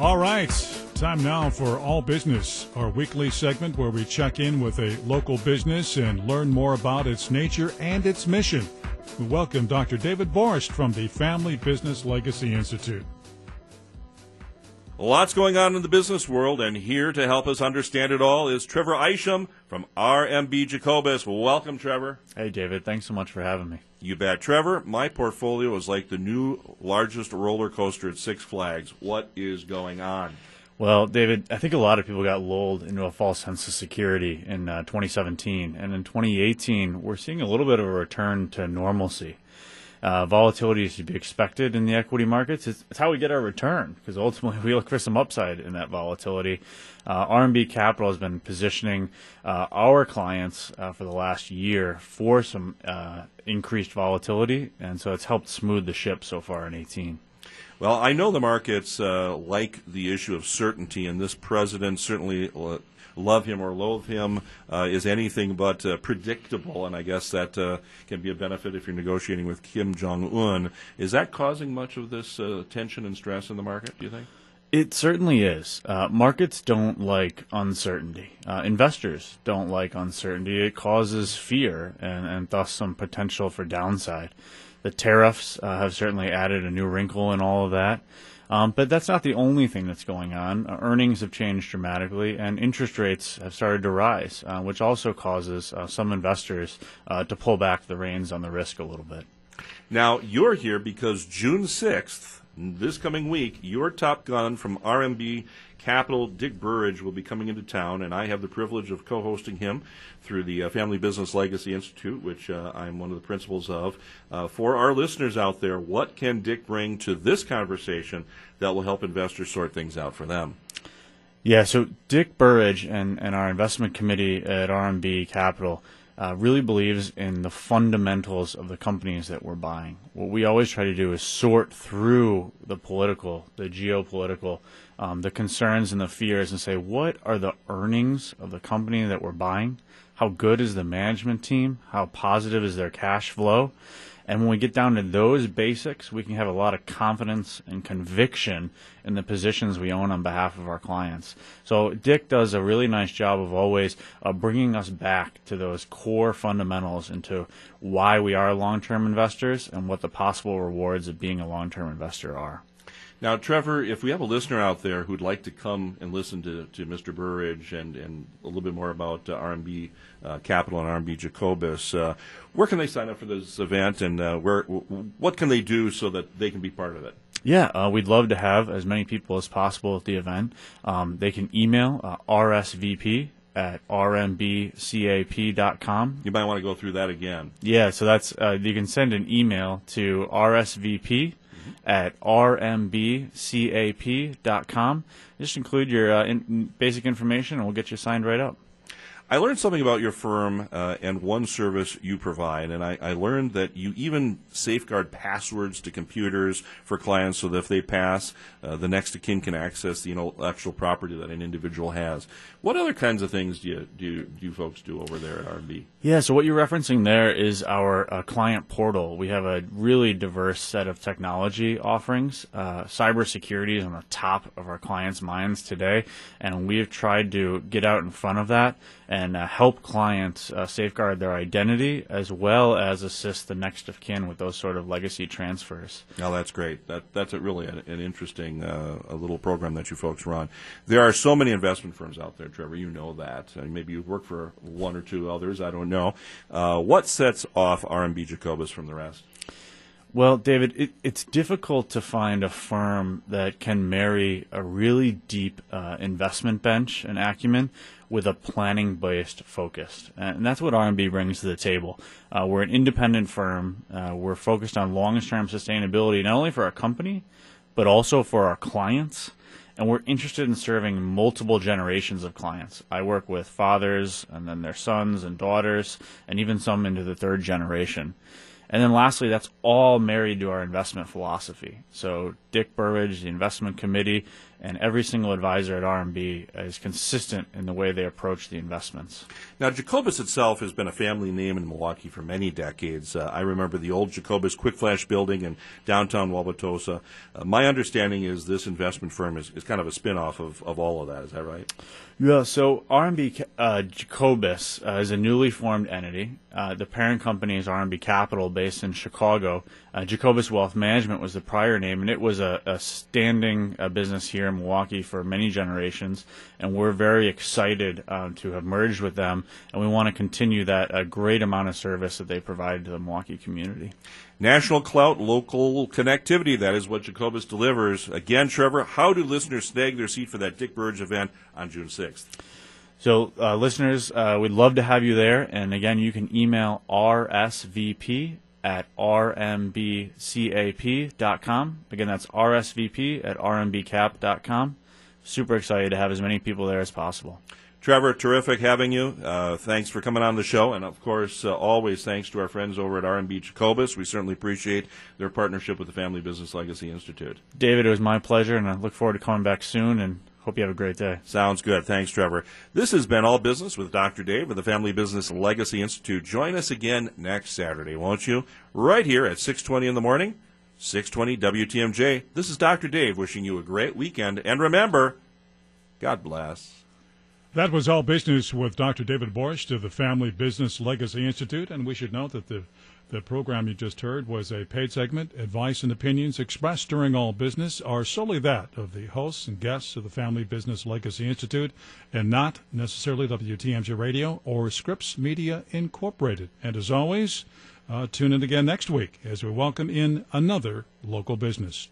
All right, time now for All Business, our weekly segment where we check in with a local business and learn more about its nature and its mission. We welcome Dr. David Borst from the Family Business Legacy Institute. Lots going on in the business world, and here to help us understand it all is Trevor Isham from RMB Jacobus. Welcome, Trevor. Hey, David. Thanks so much for having me. You bet. Trevor, my portfolio is like the new largest roller coaster at Six Flags. What is going on? Well, David, I think a lot of people got lulled into a false sense of security in uh, 2017. And in 2018, we're seeing a little bit of a return to normalcy. Uh, volatility to be expected in the equity markets. It's, it's how we get our return because ultimately we look for some upside in that volatility. Uh, RMB Capital has been positioning uh, our clients uh, for the last year for some uh, increased volatility, and so it's helped smooth the ship so far in 18. Well, I know the markets uh, like the issue of certainty, and this president certainly Uh, love him or loathe him uh, is anything but uh, predictable, and I guess that uh, can be a benefit if you're negotiating with Kim Jong Un. Is that causing much of this uh, tension and stress in the market? Do you think? It certainly is. Uh, markets don't like uncertainty. Uh, investors don't like uncertainty. It causes fear and, and thus some potential for downside. The tariffs have certainly added a new wrinkle in all of that. Um, but that's not the only thing that's going on. Uh, earnings have changed dramatically, and interest rates have started to rise, uh, which also causes uh, some investors uh, to pull back the reins on the risk a little bit. Now, you're here because June 6th, this coming week, your top gun from RMB Capital, Dick Burridge, will be coming into town, and I have the privilege of co hosting him through the uh, Family Business Legacy Institute, which uh, I'm one of the principals of. Uh, for our listeners out there, what can Dick bring to this conversation that will help investors sort things out for them? Yeah, so Dick Burridge and, and our investment committee at RMB Capital uh, really believes in the fundamentals of the companies that we're buying. What we always try to do is sort through the political, the geopolitical, um, the concerns and the fears, and say what are the earnings of the company that we're buying? How good is the management team? How positive is their cash flow? And when we get down to those basics, we can have a lot of confidence and conviction in the positions we own on behalf of our clients. So Dick does a really nice job of always uh, bringing us back to those core fundamentals into why we are long-term investors and what the possible rewards of being a long-term investor are. Now, Trevor, if we have a listener out there who'd like to come and listen to, to Mr. Burridge and, and a little bit more about uh, RMB uh, Capital and RMB Jacobus, uh, where can they sign up for this event and uh, where what can they do so that they can be part of it? Yeah, uh, we'd love to have as many people as possible at the event. Um, they can email uh, RSVP at rmbcap.com. You might want to go through that again. Yeah, so that's you can send an email to RSVP at rmbcap.com. Just include your uh, in, basic information and we'll get you signed right up. I learned something about your firm uh, and one service you provide, and I, I, learned that you even safeguard passwords to computers for clients so that if they pass, uh, the next of kin can access the intellectual property that an individual has. What other kinds of things do you, do you, do you folks do over there at RB? Yeah, so what you're referencing there is our uh, client portal. We have a really diverse set of technology offerings. Uh, cybersecurity is on the top of our clients' minds today, and we've tried to get out in front of that uh, help clients uh, safeguard their identity as well as assist the next of kin with those sort of legacy transfers. Now that's great. That that's really an, an interesting uh, a little program that you folks run. There are so many investment firms out there, Trevor. You know that. Uh, maybe you work for one or two others. I don't know. Uh, what sets off RMB Jacobus from the rest? Well, David, it, it's difficult to find a firm that can marry a really deep uh, investment bench and acumen with a planning based focus. And that's what RMB brings to the table. Uh, we're an independent firm. Uh, we're focused on long term sustainability, not only for our company, but also for our clients. And we're interested in serving multiple generations of clients. I work with fathers and then their sons and daughters, and even some into the third generation. And then lastly, that's all married to our investment philosophy. So Dick Burridge, the investment committee, and every single advisor at RMB is consistent in the way they approach the investments. Now, Jacobus itself has been a family name in Milwaukee for many decades. Uh, I remember the old Jacobus Quick Flash building in downtown Wauwatosa. Uh, my understanding is this investment firm is, is kind of a spinoff of, of all of that. Is that right? Yeah, so RMB uh, Jacobus uh, is a newly formed entity. Uh, the parent company is RMB Capital, based in Chicago. Uh, Jacobus Wealth Management was the prior name, and it was a, a standing uh, business here in Milwaukee for many generations. And we're very excited um, to have merged with them, and we want to continue that uh, great amount of service that they provide to the Milwaukee community. National clout, local connectivity. That is what Jacobus delivers. Again, Trevor, how do listeners snag their seat for that Dick Burridge event on June 6th? So, uh, listeners, uh, we'd love to have you there. And again, you can email rsvp at rmbcap.com. Again, that's rsvp at rmbcap.com. Super excited to have as many people there as possible. Trevor, terrific having you. Uh, thanks for coming on the show, and of course, uh, always thanks to our friends over at RMB Jacobus. We certainly appreciate their partnership with the Family Business Legacy Institute. David, it was my pleasure, and I look forward to coming back soon. And hope you have a great day. Sounds good. Thanks, Trevor. This has been All Business with Dr. Dave of the Family Business Legacy Institute. Join us again next Saturday, won't you? Right here at 6:20 in the morning, 6:20 WTMJ. This is Dr. Dave wishing you a great weekend, and remember, God bless. That was all business with Dr. David Borst of the Family Business Legacy Institute, and we should note that the the program you just heard was a paid segment. Advice and opinions expressed during all business are solely that of the hosts and guests of the Family Business Legacy Institute, and not necessarily WTMJ Radio or Scripps Media Incorporated. And as always, uh, tune in again next week as we welcome in another local business.